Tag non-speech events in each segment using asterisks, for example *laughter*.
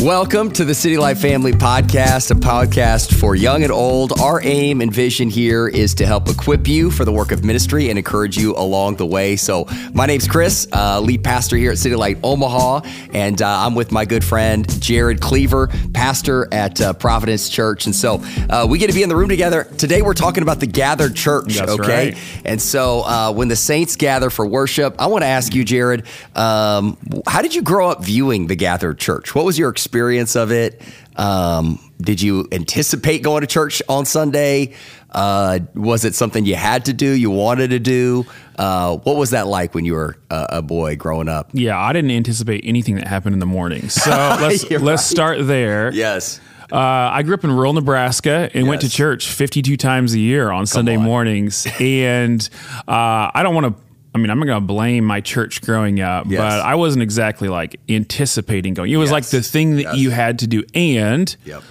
Welcome to the City Light Family Podcast, a podcast for young and old. Our aim and vision here is to help equip you for the work of ministry and encourage you along the way. So, my name's Chris, uh, lead pastor here at City Light Omaha, and uh, I'm with my good friend Jared Cleaver, pastor at uh, Providence Church. And so, uh, we get to be in the room together. Today, we're talking about the gathered church, That's okay? right. And so, uh, when the saints gather for worship, I want to ask you, Jared, um, how did you grow up viewing the gathered church? What was your experience of it? Um, did you anticipate going to church on Sunday? Uh, was it something you had to do, you wanted to do? Uh, what was that like when you were a, a boy growing up? Yeah, I didn't anticipate anything that happened in the morning. *laughs* So let's let's right. start there. Yes. Uh, I grew up in rural Nebraska and went to church 52 times a year on Sunday on. mornings. and uh, I don't want to. I mean, I'm not going to blame my church growing up, Yes. but I wasn't exactly like anticipating going. It was like the thing that Yes. you had to do. And Yep.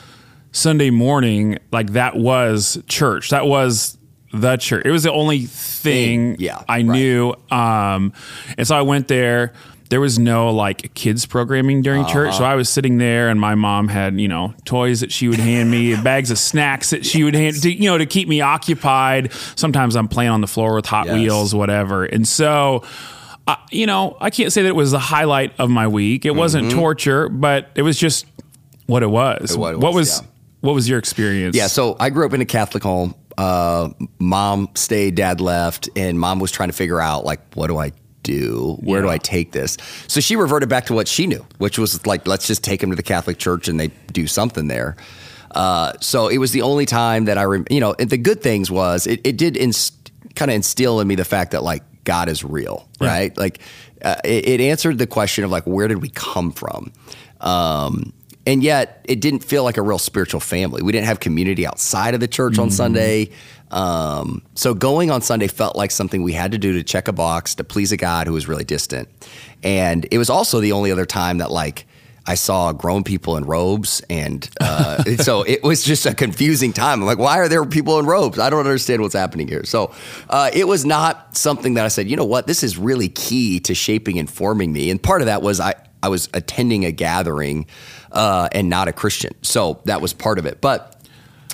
Sunday morning, like that was church. That was the church. It was the only thing Thing, yeah, I right. knew. Um, and so I went there. There was no like kids programming during church. Uh-huh. So I was sitting there and my mom had, you know, toys that she would hand me, *laughs* bags of snacks that she would hand to, you know, to keep me occupied. Sometimes I'm playing on the floor with Hot Yes. Wheels, whatever. And so, uh, you know, I can't say that it was the highlight of my week. It wasn't torture, but it was just what it was. Mm-hmm. what it what was, was yeah. what was your experience? Yeah, so I grew up in a Catholic home. Uh, mom stayed, dad left, and mom was trying to figure out like, what do I do? Where do I take this? So she reverted back to what she knew, which was like, let's just take him to the Catholic Church and they do something there. Uh, so it was the only time that I, rem- you know, and the good things was it, it did inst- kind of instill in me the fact that like God is real, right? Like uh, it, it answered the question of like, where did we come from? Um, and yet it didn't feel like a real spiritual family. We didn't have community outside of the church on Sunday. Um, so going on Sunday felt like something we had to do to check a box to please a God who was really distant. And it was also the only other time that like I saw grown people in robes, and uh, *laughs* so it was just a confusing time. I'm like, why are there people in robes? I don't understand what's happening here. So uh, it was not something that I said, you know what, this is really key to shaping and forming me. And part of that was I I was attending a gathering uh, and not a Christian, so that was part of it. But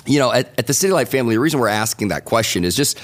you know, at, at the City Light family, the reason we're asking that question is just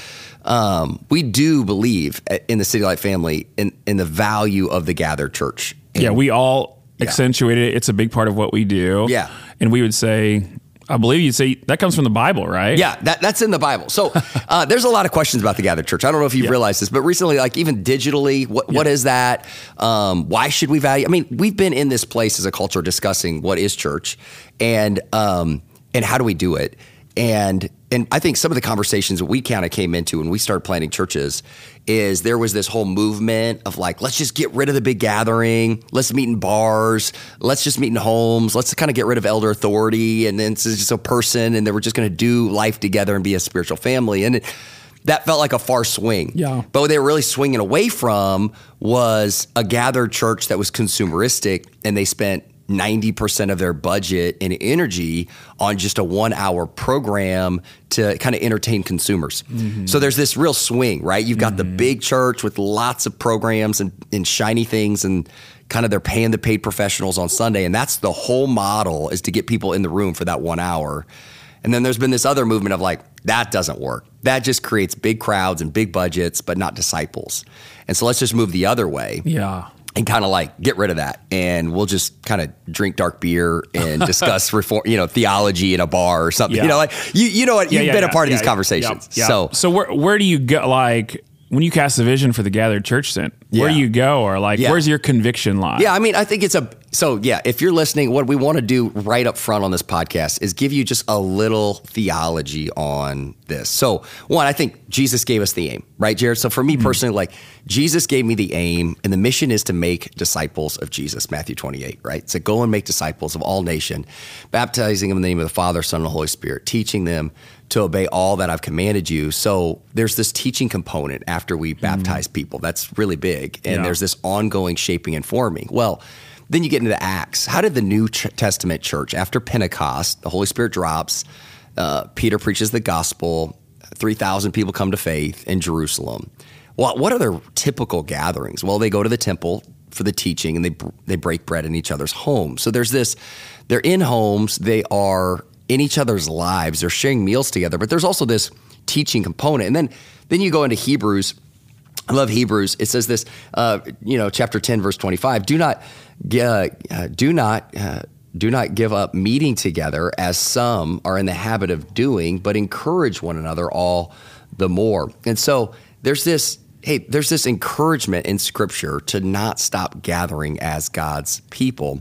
um, we do believe in the City Light family in, in the value of the gathered church. yeah. We all Yeah. accentuate it. It's a big part of what we do. Yeah. and we would say, I believe you'd say that comes from the Bible, right? Yeah, that, that's in the Bible. So *laughs* uh, there's a lot of questions about the gathered church. I don't know if you've Yeah. realized this, but recently, like even digitally, what, what is that? Um, why should we value? I mean, we've been in this place as a culture discussing what is church and um, and how do we do it. And and I think some of the conversations that we kind of came into when we started planning churches is there was this whole movement of like, let's just get rid of the big gathering. Let's meet in bars. Let's just meet in homes. Let's kind of get rid of elder authority. And then it's just a person and then we're just going to do life together and be a spiritual family. And it, that felt like a far swing. Yeah. But what they were really swinging away from was a gathered church that was consumeristic and they spent 90% of their budget and energy on just a one hour program to kind of entertain consumers. Mm-hmm. So there's this real swing, right? You've got the mm-hmm. big church with lots of programs and, and shiny things and kind of they're paying the paid professionals on Sunday. And that's the whole model is to get people in the room for that one hour. And then there's been this other movement of like, that doesn't work. That just creates big crowds and big budgets, but not disciples. And so let's just move the other way yeah. And kind of like get rid of that. And we'll just kind of drink dark beer and *laughs* discuss reform, you know, theology in a bar or something. Yeah. You know, like you, you know what, you've yeah, been a part of these conversations. So so where where do you go? Like when you cast the vision for the gathered church, then where do you go, or like Yeah. where's your conviction lie? Yeah, I mean, I think it's a so yeah. If you're listening, what we want to do right up front on this podcast is give you just a little theology on this. So one, I think Jesus gave us the aim, right, Jared? So for me mm-hmm. personally, like Jesus gave me the aim, and the mission is to make disciples of Jesus. Matthew 28, right? So go and make disciples of all nation, baptizing them in the name of the Father, Son, and the Holy Spirit, teaching them to obey all that I've commanded you. So there's this teaching component after we baptize people. That's really big. And Yeah. there's this ongoing shaping and forming. Well, then you get into Acts. How did the New Testament church, after Pentecost, the Holy Spirit drops, uh, Peter preaches the gospel, 3,000 people come to faith in Jerusalem. What, what are their typical gatherings? Well, they go to the temple for the teaching, and they they break bread in each other's homes. So there's this. They're in homes. They are in each other's lives. They're sharing meals together. But there's also this teaching component, and then then you go into Hebrews. I love Hebrews. It says this, uh, you know, chapter ten, verse twenty-five. Do not, uh, do not. Uh, do not give up meeting together as some are in the habit of doing, but encourage one another all the more. And so there's this hey, there's this encouragement in scripture to not stop gathering as God's people.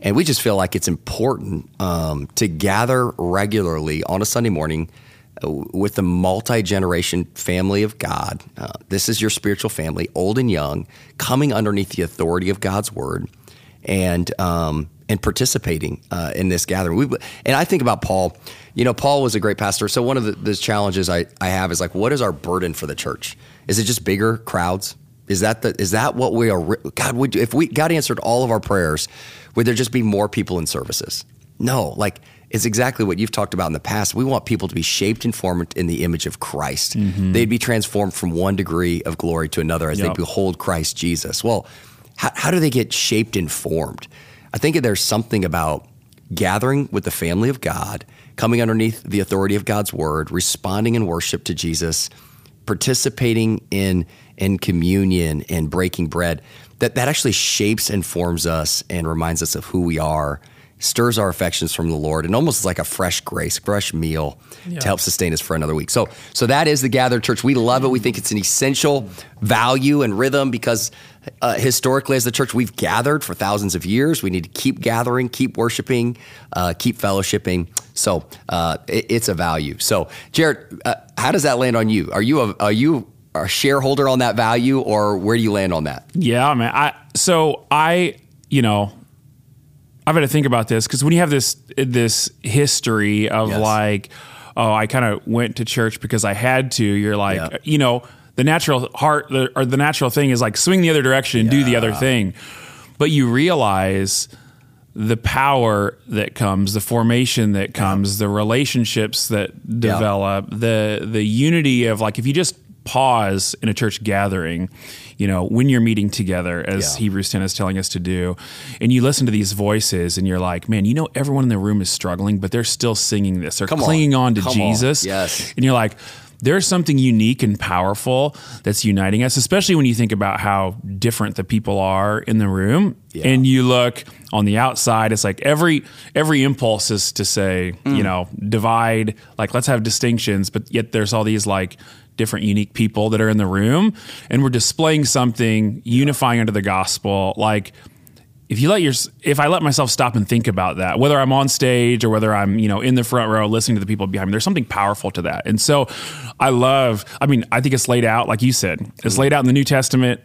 And we just feel like it's important um, to gather regularly on a Sunday morning uh, with the multi generation family of God. Uh, this is your spiritual family, old and young, coming underneath the authority of God's word and um, and participating uh, in this gathering. We, and I think about Paul. You know, Paul was a great pastor. So one of the, the challenges I, I have is like, what is our burden for the church? Is it just bigger crowds? Is that the is that what we are? God, would if we God answered all of our prayers, would there just be more people in services? No, like it's exactly what you've talked about in the past. We want people to be shaped and formed in the image of Christ. Mm-hmm. They'd be transformed from one degree of glory to another as yep. they behold Christ Jesus. Well, how, how do they get shaped and formed? I think there's something about gathering with the family of God, coming underneath the authority of God's word, responding in worship to Jesus participating in in communion and breaking bread that that actually shapes and forms us and reminds us of who we are stirs our affections from the Lord and almost like a fresh grace, fresh meal yeah. to help sustain us for another week. So, so that is the gathered church. We love it. We think it's an essential value and rhythm because uh, historically, as the church, we've gathered for thousands of years. We need to keep gathering, keep worshiping, uh, keep fellowshipping. So uh, it, it's a value. So, Jared, uh, how does that land on you? Are you a, are you a shareholder on that value, or where do you land on that? Yeah, man. I so I you know I've had to think about this because when you have this this history of yes. like, oh, I kind of went to church because I had to. You're like, yeah. you know, the natural heart the, or the natural thing is like swing the other direction and yeah. do the other thing, but you realize the power that comes, the formation that comes, yeah. the relationships that develop, the the unity of like if you just pause in a church gathering you know, when you're meeting together, as yeah. Hebrews 10 is telling us to do, and you listen to these voices and you're like, man, you know, everyone in the room is struggling, but they're still singing this. They're Come clinging on, on to Come Jesus. On. Yes. And you're like, there's something unique and powerful that's uniting us, especially when you think about how different the people are in the room. Yeah. And you look on the outside, it's like every every impulse is to say, mm. you know, divide, like let's have distinctions, but yet there's all these like different unique people that are in the room and we're displaying something unifying under the gospel like if you let your if I let myself stop and think about that, whether I'm on stage or whether I'm you know in the front row listening to the people behind me, there's something powerful to that. And so, I love. I mean, I think it's laid out like you said. It's laid out in the New Testament,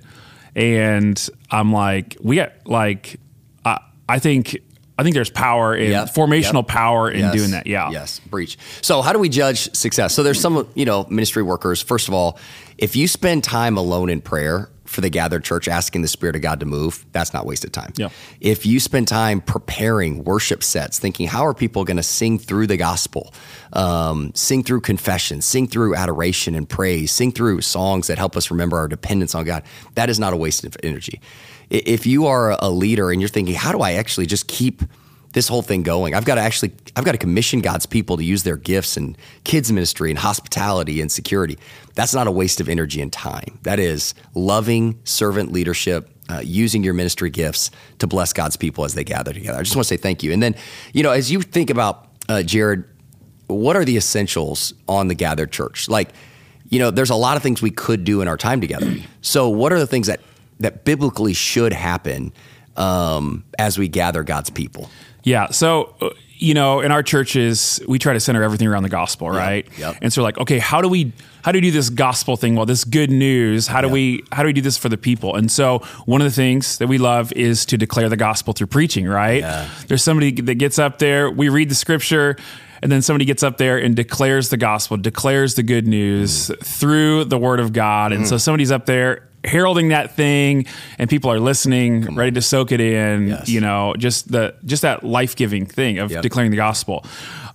and I'm like, we got like, I, I think I think there's power in yep. formational yep. power in yes. doing that. Yeah. Yes. Breach. So how do we judge success? So there's some, you know, ministry workers. First of all, if you spend time alone in prayer for the gathered church, asking the Spirit of God to move, that's not wasted time. Yeah. If you spend time preparing worship sets, thinking how are people going to sing through the gospel, um, sing through confession, sing through adoration and praise, sing through songs that help us remember our dependence on God, that is not a waste of energy if you are a leader and you're thinking, how do I actually just keep this whole thing going? I've got to actually, I've got to commission God's people to use their gifts and kids ministry and hospitality and security. That's not a waste of energy and time. That is loving servant leadership, uh, using your ministry gifts to bless God's people as they gather together. I just want to say thank you. And then, you know, as you think about uh, Jared, what are the essentials on the gathered church? Like, you know, there's a lot of things we could do in our time together. So, what are the things that that biblically should happen um, as we gather God's people? Yeah. So, uh, you know, in our churches, we try to center everything around the gospel, right? Yep. yep. And so, like, okay, how do we how do we do this gospel thing? Well, this good news. How do yep. we how do we do this for the people? And so, one of the things that we love is to declare the gospel through preaching, right? Yeah. There's somebody that gets up there. We read the scripture and then somebody gets up there and declares the gospel, declares the good news mm. through the word of God. And mm. so somebody's up there heralding that thing and people are listening, ready to soak it in. Yes. You know, just the just that life giving thing of Yep. declaring the gospel.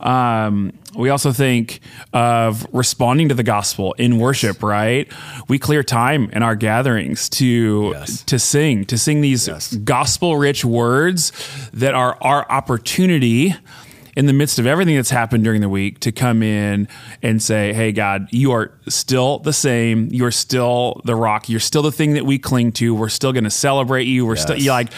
Um, we also think of responding to the gospel in worship. Right, we clear time in our gatherings to Yes. to sing, to sing these Yes. gospel rich words that are our opportunity in the midst of everything that's happened during the week to come in and say, Hey, God, you are still the same. You're still the rock. You're still the thing that we cling to. We're still going to celebrate you. We're still Yes. you like,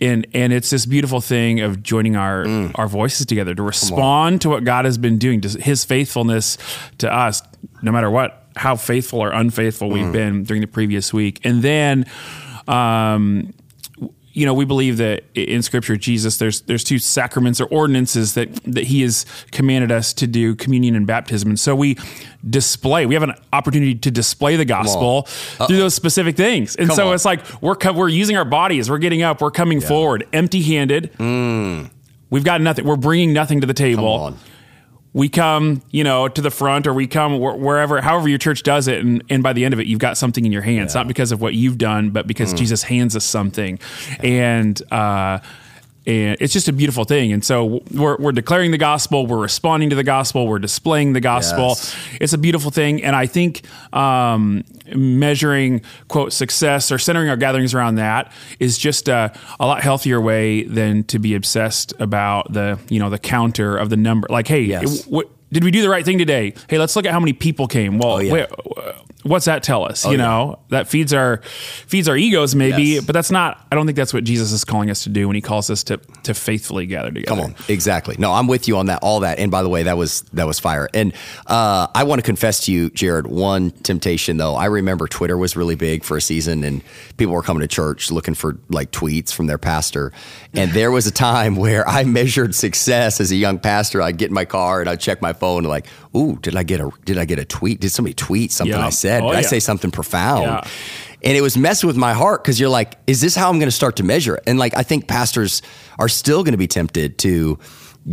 and, and it's this beautiful thing of joining our, Mm. our voices together to respond to what God has been doing, to his faithfulness to us, no matter what, how faithful or unfaithful Mm. we've been during the previous week. And then, um, you know, we believe that in Scripture, Jesus, there's there's two sacraments or ordinances that that He has commanded us to do: communion and baptism. And so we display. We have an opportunity to display the gospel through those specific things. And Come so on. it's like we're co- we're using our bodies. We're getting up. We're coming forward, empty-handed. Mm. We've got nothing. We're bringing nothing to the table on. We come, you know, to the front or we come wh- wherever, however your church does it. And, and by the end of it, you've got something in your hands, not because of what you've done, but because Jesus hands us something. And, uh, and it's just a beautiful thing. And so we're, we're declaring the gospel, we're responding to the gospel, we're displaying the gospel. Yes. It's a beautiful thing. And I think um, measuring, quote, success or centering our gatherings around that is just a, a lot healthier way than to be obsessed about the, you know, the counter of the number. Like, hey, Yes. what, did we do the right thing today? Hey, let's look at how many people came. Well, Oh, yeah. wait, what's that tell us? you yeah. know, that feeds our feeds our egos, maybe, Yes. but that's not. I don't think that's what Jesus is calling us to do when He calls us to to faithfully gather together. Come on, exactly. No, I'm with you on that. All that, and by the way, that was that was fire. And uh, I want to confess to you, Jared, one temptation though. I remember Twitter was really big for a season, and people were coming to church looking for like tweets from their pastor. And there was a time where I measured success as a young pastor. I'd get in my car and I'd check my phone, and like, ooh, did I get a did I get a tweet? Did somebody tweet something Yeah. I said? Oh, I yeah. say something profound? Yeah. And it was messing with my heart because you're like, is this how I'm going to start to measure it? And like, I think pastors are still going to be tempted to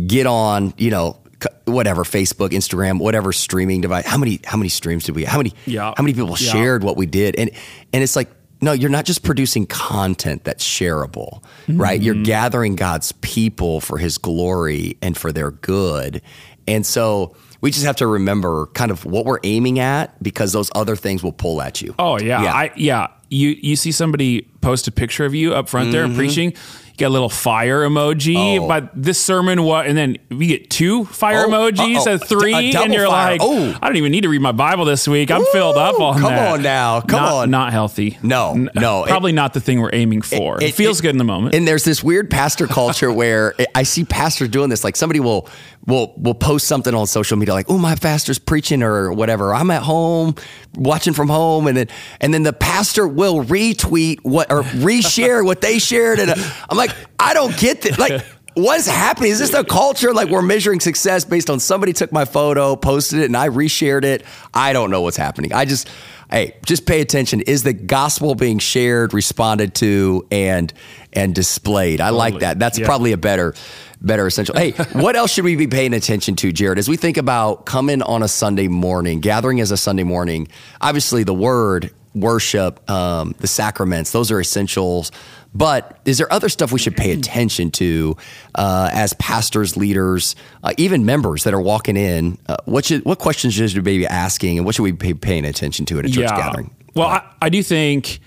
get on, you know, whatever Facebook, Instagram, whatever streaming device. How many how many streams did we? How many Yeah. how many people Yeah. shared what we did? And and it's like, no, you're not just producing content that's shareable, right? You're mm-hmm. gathering God's people for His glory and for their good. And so we just have to remember kind of what we're aiming at because those other things will pull at you. Oh yeah, Yeah. I yeah. You you see somebody post a picture of you up front there mm-hmm. preaching. Get a little fire emoji. Oh. But this sermon, what? And then we get two fire Oh, emojis, uh-oh. a three, A and you're fire. like, Oh. I don't even need to read my Bible this week. I'm filled up on Come that. on now. Come Not- on. Not healthy. No, no. *laughs* Probably not the thing we're aiming for. It, feels good in the moment. And there's this weird pastor culture where *laughs* I see pastors doing this. Like somebody will will will post something on social media, like, "Oh, my pastor's preaching" or whatever. I'm at home watching from home, and then and then the pastor will retweet what or *laughs* reshare what they shared, and I'm like, I don't get this. Like. *laughs* What's happening? Is this the culture? Like we're measuring success based on somebody took my photo, posted it, and I reshared it. I don't know what's happening. I just, hey, just pay attention. Is the gospel being shared, responded to, and and displayed? I like that. That's Yeah. probably a better better essential. Hey, *laughs* what else should we be paying attention to, Jared, as we think about coming on a Sunday morning, gathering as a Sunday morning? Obviously, the word, worship, um, the sacraments, those are essentials. But is there other stuff we should pay attention to uh, as pastors, leaders, uh, even members that are walking in? Uh, what should what questions should we be asking, and what should we be paying attention to at a church gathering? Well, I, I do think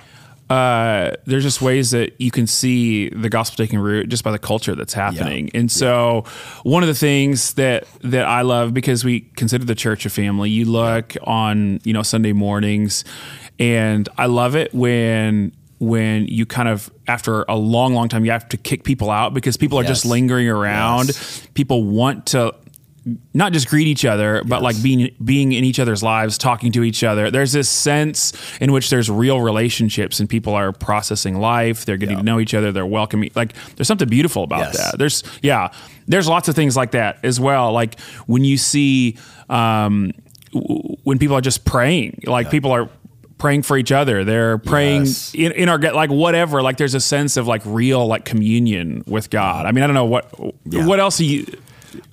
uh, there's just ways that you can see the gospel taking root just by the culture that's happening. And so, one of the things that that I love because we consider the church a family. You look on you know Sunday mornings, and I love it when when you kind of after a long long time you have to kick people out because people are just lingering around Yes. people want to not just greet each other, but like being being in each other's lives, talking to each other. There's this sense in which there's real relationships and people are processing life. They're getting to know each other. They're welcoming. Like there's something beautiful about Yes. that. There's yeah. There's lots of things like that as well. Like when you see um, when people are just praying, like people are praying for each other. They're praying Yes. in, in our get like whatever. Like there's a sense of like real like communion with God. I mean, I don't know what what else are you.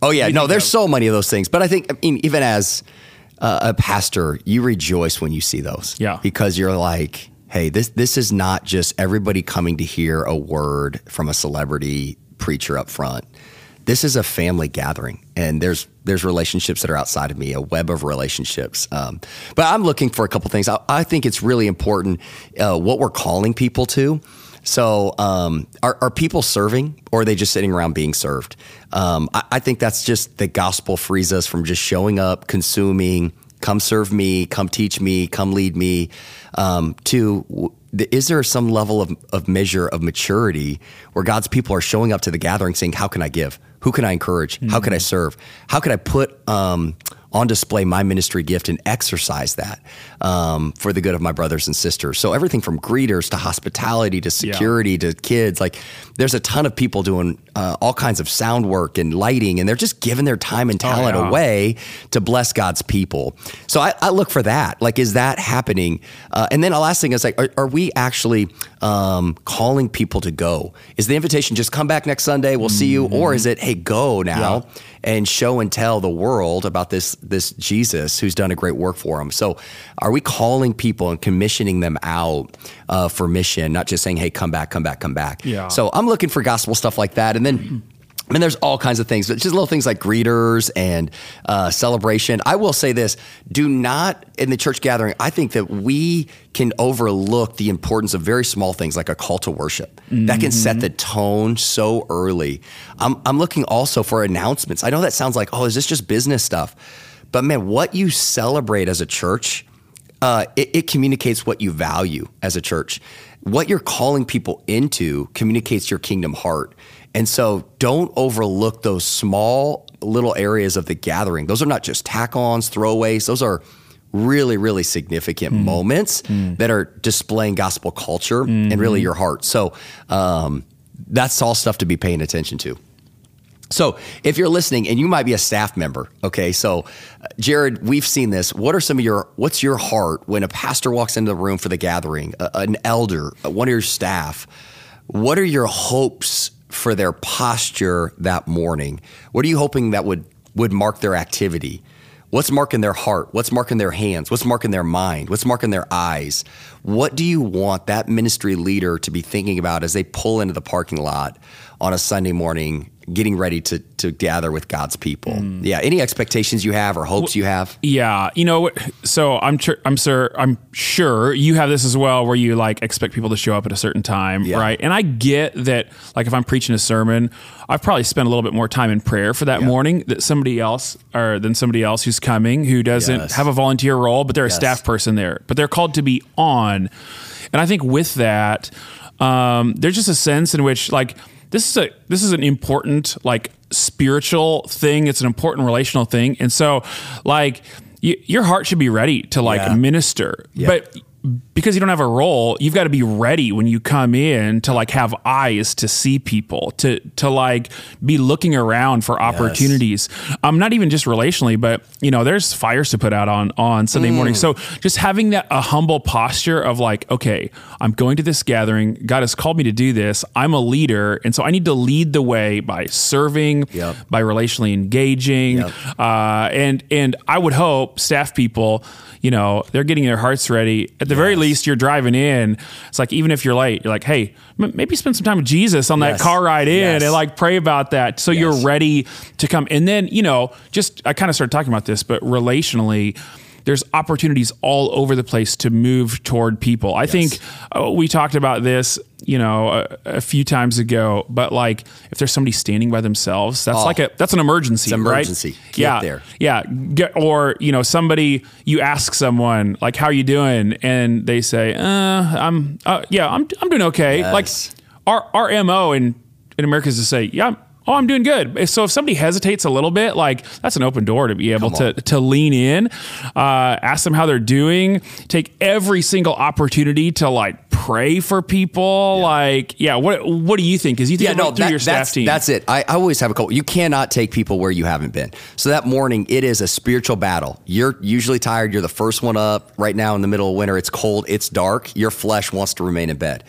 Oh yeah, no, there's of- so many of those things. But I think, I mean, even as uh, a pastor, you rejoice when you see those. Yeah. because you're like, hey, this this is not just everybody coming to hear a word from a celebrity preacher up front. This is a family gathering, and there's there's relationships that are outside of me, a web of relationships. Um, but I'm looking for a couple things. I, I think it's really important uh, what we're calling people to. So, um, are, are, people serving or are they just sitting around being served? Um, I, I, think that's just the gospel frees us from just showing up, consuming, come serve me, come teach me, come lead me. Um, to is there some level of, of measure of maturity where God's people are showing up to the gathering saying, How can I give? Who can I encourage? Mm-hmm. How can I mm. serve? How can I put um, on display my ministry gift and exercise that um, for the good of my brothers and sisters. So everything from greeters to hospitality to security yeah. to kids, like there's a ton of people doing uh, all kinds of sound work and lighting, and they're just giving their time and oh, talent oh, yeah. away to bless God's people. So I, I, look for that. Like, is that happening? Uh, and then the last thing is like, are, are we actually um, calling people to go? Is the invitation just come back next Sunday, we'll mm-hmm. see you, or is it hey go now? Yeah and show and tell the world about this this Jesus who's done a great work for them. So, are we calling people and commissioning them out uh, for mission, not just saying, "Hey, come back, come back, come back"? Yeah. So I'm looking for gospel stuff like that, and then. *clears throat* I mean, there's all kinds of things, but just little things like greeters and uh, celebration. I will say this do not, in the church gathering, I think that we can overlook the importance of very small things like a call to worship. Mm-hmm. That can set the tone so early. I'm, I'm looking also for announcements. I know that sounds like, oh, is this just business stuff? But man, what you celebrate as a church, uh, it, it communicates what you value as a church. What you're calling people into communicates your kingdom heart. And so don't overlook those small little areas of the gathering. Those are not just tack ons, throwaways, those are really, really significant mm. moments mm. that are displaying gospel culture mm-hmm. and really mm-hmm. your heart. So um, that's all stuff to be paying attention to. So, if you're listening and you might be a staff member, okay, so uh, Jared, we've seen this. What are some of your, what's your heart when a pastor walks into the room for the gathering, a, an elder, one of your staff? What are your hopes for their posture that morning? What are you hoping that would would mark their activity? What's marking their heart? What's marking their hands? What's marking their mind? What's marking their eyes? What do you want that ministry leader to be thinking about as they pull into the parking lot on a Sunday morning getting ready to to gather with God's people. Mm. Yeah, any expectations you have or hopes well, you have? Yeah, you know, so I'm sure I'm sure I'm sure you have this as well, where you like expect people to show up at a certain time, yeah. right? And I get that, like if I'm preaching a sermon, I've probably spent a little bit more time in prayer for that yeah. morning that somebody else or than somebody else who's coming who doesn't yes. have a volunteer role, but they're yes. a staff person there, but they're called to be on. And I think with that, um, there's just a sense in which like this is a this is an important like spiritual thing. It's an important relational thing, and so like your heart should be ready to like yeah. minister, yeah. but because you don't have a role, you've got to be ready when you come in to like have eyes to see people, to to like be looking around for opportunities. Yes. Um, not even just relationally, but you know, there's fires to put out on on Sunday mm. morning. So just having that a humble posture of like, okay, I'm going to this gathering. God has called me to do this. I'm a leader, and so I need to lead the way by serving, yep. by relationally engaging, yep. uh, and and I would hope staff people you know, they're getting their hearts ready. At the yes. very least, you're driving in. It's like, even if you're late, you're like, hey, m- maybe spend some time with Jesus on yes. that car ride in yes. and like pray about that. So you're ready to come. And then, you know, just, I kind of started talking about this, but relationally, there's opportunities all over the place to move toward people. I yes. think uh, we talked about this, you know, a, a, few times ago. But like, if there's somebody standing by themselves, that's oh, like a that's an emergency. emergency. Right? yeah, there. Yeah. Get, or you know, somebody you ask someone like, "How are you doing?" and they say, uh, "I'm uh, yeah, I'm I'm doing okay." Yes. Like our our mo in in America is to say, "Yeah." Oh, I'm doing good. So if somebody hesitates a little bit, like that's an open door to be able to to lean in, uh, ask them how they're doing, take every single opportunity to like pray for people. Yeah. Like, yeah, what what do you think? Is you think yeah, no, that, your staff that's, team? That's it. I, I always have a couple. You cannot take people where you haven't been. So that morning, it is a spiritual battle. You're usually tired. You're the first one up. Right now in the middle of winter, it's cold. It's dark. Your flesh wants to remain in bed.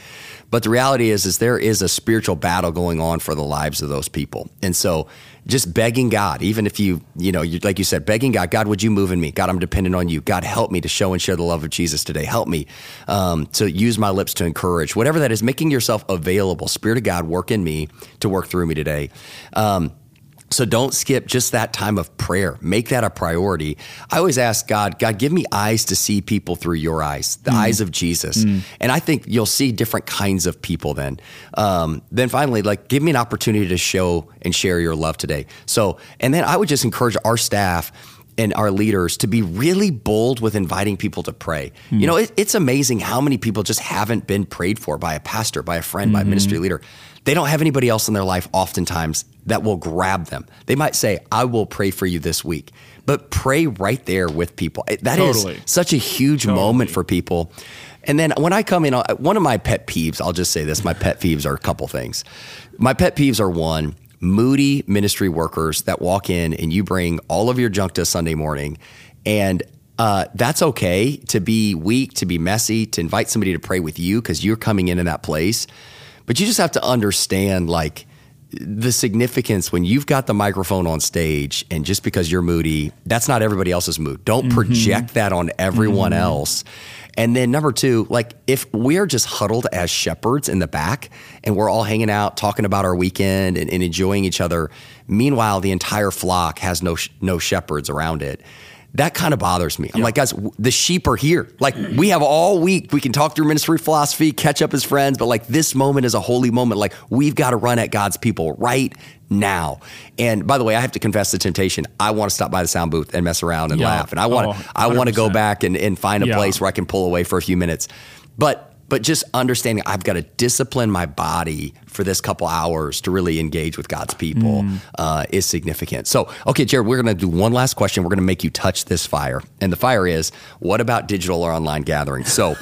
But the reality is, is there is a spiritual battle going on for the lives of those people. And so just begging God, even if you, you know, you, like you said, begging God, God, would you move in me? God, I'm dependent on you. God, help me to show and share the love of Jesus today. Help me um, to use my lips to encourage, whatever that is, making yourself available. Spirit of God, work in me to work through me today. Um, so don't skip just that time of prayer. Make that a priority. I always ask God, God, give me eyes to see people through your eyes, the mm. eyes of Jesus. Mm. And I think you'll see different kinds of people then. Um, then finally, like, give me an opportunity to show and share your love today. So, and then I would just encourage our staff and our leaders to be really bold with inviting people to pray. Mm. You know, it, it's amazing how many people just haven't been prayed for by a pastor, by a friend, mm-hmm. by a ministry leader. They don't have anybody else in their life oftentimes that will grab them. They might say, I will pray for you this week, but pray right there with people. That totally. is such a huge totally. moment for people. And then when I come in, uh, one of my pet peeves, I'll just say this my pet peeves are a couple things. My pet peeves are one, moody ministry workers that walk in and you bring all of your junk to Sunday morning. And uh, that's okay to be weak, to be messy, to invite somebody to pray with you because you're coming into that place. But you just have to understand, like, the significance when you've got the microphone on stage and just because you're moody, that's not everybody else's mood. Don't mm-hmm. project that on everyone mm-hmm. else. And then number two, like if we're just huddled as shepherds in the back and we're all hanging out, talking about our weekend and, and enjoying each other, meanwhile the entire flock has no no shepherds around it that kind of bothers me. I'm yeah. like, guys, the sheep are here. Like, mm. we have all week. We can talk through ministry philosophy, catch up as friends, but like, this moment is a holy moment. Like, we've got to run at God's people right now. And by the way, I have to confess the temptation. I want to stop by the sound booth and mess around and yeah. laugh. And I want to, oh, I want to go back and, and find a yeah. place where I can pull away for a few minutes. But but just understanding I've got to discipline my body for this couple hours to really engage with God's people mm. uh, is significant. So, okay, Jared, we're going to do one last question. We're going to make you touch this fire. And the fire is what about digital or online gatherings? So,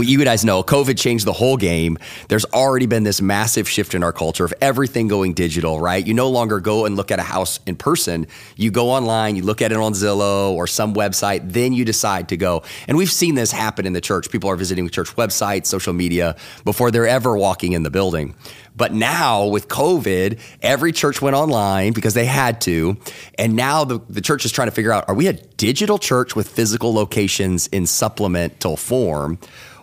you guys know COVID changed the whole game. There's already been this massive shift in our culture of everything going digital, right? You no longer go and look at a house in person. You go online, you look at it on Zillow or some website, then you decide to go. And we've seen this happen in the church. People are visiting church websites, social media before they're ever walking in the building. But now with COVID, every church went online because they had to. And now the, the church is trying to figure out are we a digital church with physical locations in supplemental form?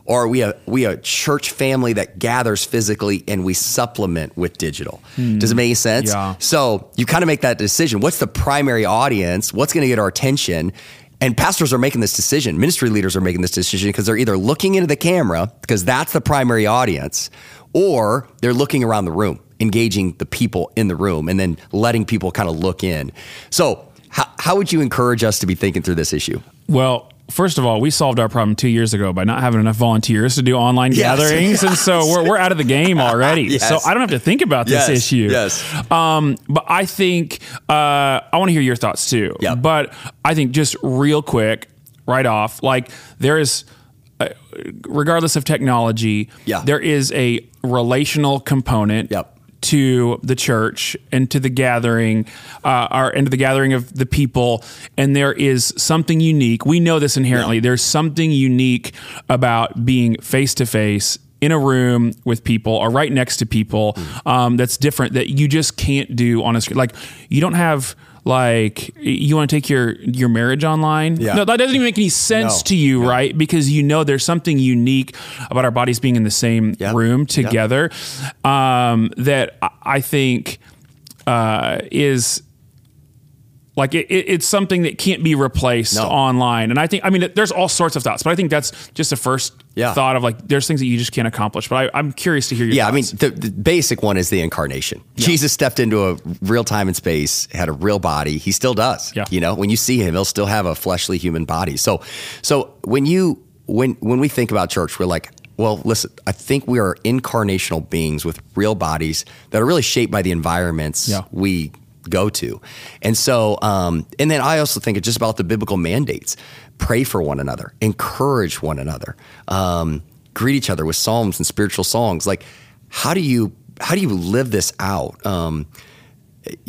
or are we a we a church family that gathers physically and we supplement with digital? Hmm. Does it make sense? Yeah. So you kind of make that decision. What's the primary audience? What's going to get our attention? And pastors are making this decision. Ministry leaders are making this decision because they're either looking into the camera because that's the primary audience, or they're looking around the room, engaging the people in the room, and then letting people kind of look in. So, how, how would you encourage us to be thinking through this issue? Well, first of all, we solved our problem two years ago by not having enough volunteers to do online yes. gatherings, yes. and so we're, we're out of the game already. *laughs* yes. So I don't have to think about this issue. Yes. Um, but I think uh, I want to hear your thoughts too. Yep. But I think just real quick, right off, like there is. Regardless of technology, yeah. there is a relational component yep to the church and to the gathering, uh, or into the gathering of the people, and there is something unique. We know this inherently. Yeah. There's something unique about being face to face in a room with people or right next to people mm. um, that's different that you just can't do on a screen. Like you don't have like you want to take your your marriage online yeah. no that doesn't even make any sense no. to you yeah. right because you know there's something unique about our bodies being in the same room together um, that i think uh, is like it, it, it's something that can't be replaced no. online. And I think, I mean, there's all sorts of thoughts, but I think that's just the first yeah. thought of like, there's things that you just can't accomplish. But I, am curious to hear your Yeah, thoughts. I mean, the, the, basic one is the incarnation. Yeah. Jesus stepped into a real time and space, had a real body. He still does. Yeah. You know, when you see him, he'll still have a fleshly human body. So, so when you, when, when we think about church, we're like, well, listen, I think we are incarnational beings with real bodies that are really shaped by the environments yeah. we go to. And so, um, and then I also think it's just about the biblical mandates pray for one another, encourage one another, um, greet each other with psalms and spiritual songs. Like, how do you how do you live this out? Um,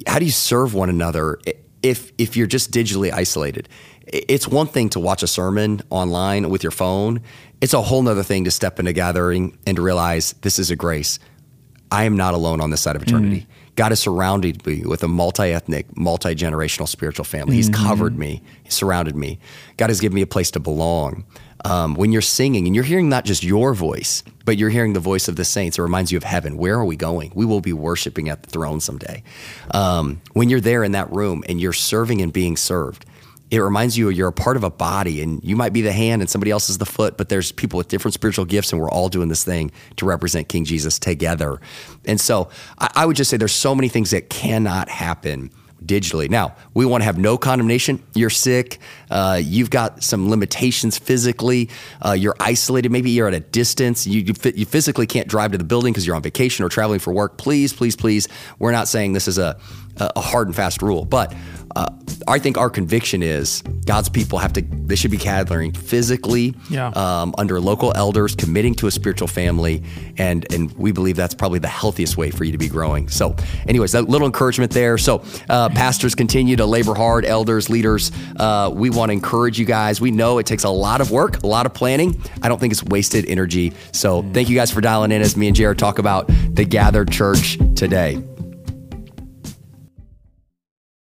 how do you serve one another if if you're just digitally isolated? it's one thing to watch a sermon online with your phone. It's a whole nother thing to step into gathering and to realize this is a grace. I am not alone on this side of eternity. Mm. God has surrounded me with a multi ethnic, multi generational spiritual family. He's mm-hmm. covered me, He's surrounded me. God has given me a place to belong. Um, when you're singing and you're hearing not just your voice, but you're hearing the voice of the saints, it reminds you of heaven. Where are we going? We will be worshiping at the throne someday. Um, when you're there in that room and you're serving and being served, it reminds you you're a part of a body and you might be the hand and somebody else is the foot, but there's people with different spiritual gifts and we're all doing this thing to represent King Jesus together. And so I, I would just say there's so many things that cannot happen digitally. Now, we want to have no condemnation. You're sick. Uh, you've got some limitations physically. Uh, you're isolated. Maybe you're at a distance. You, you, you physically can't drive to the building because you're on vacation or traveling for work. Please, please, please. We're not saying this is a, a hard and fast rule, but uh, I think our conviction is God's people have to, they should be gathering physically yeah. um, under local elders, committing to a spiritual family. And, and we believe that's probably the healthiest way for you to be growing. So, anyways, that little encouragement there. So, uh, pastors continue to labor hard, elders, leaders. Uh, we want to encourage you guys. We know it takes a lot of work, a lot of planning. I don't think it's wasted energy. So, thank you guys for dialing in as me and Jared talk about the gathered church today.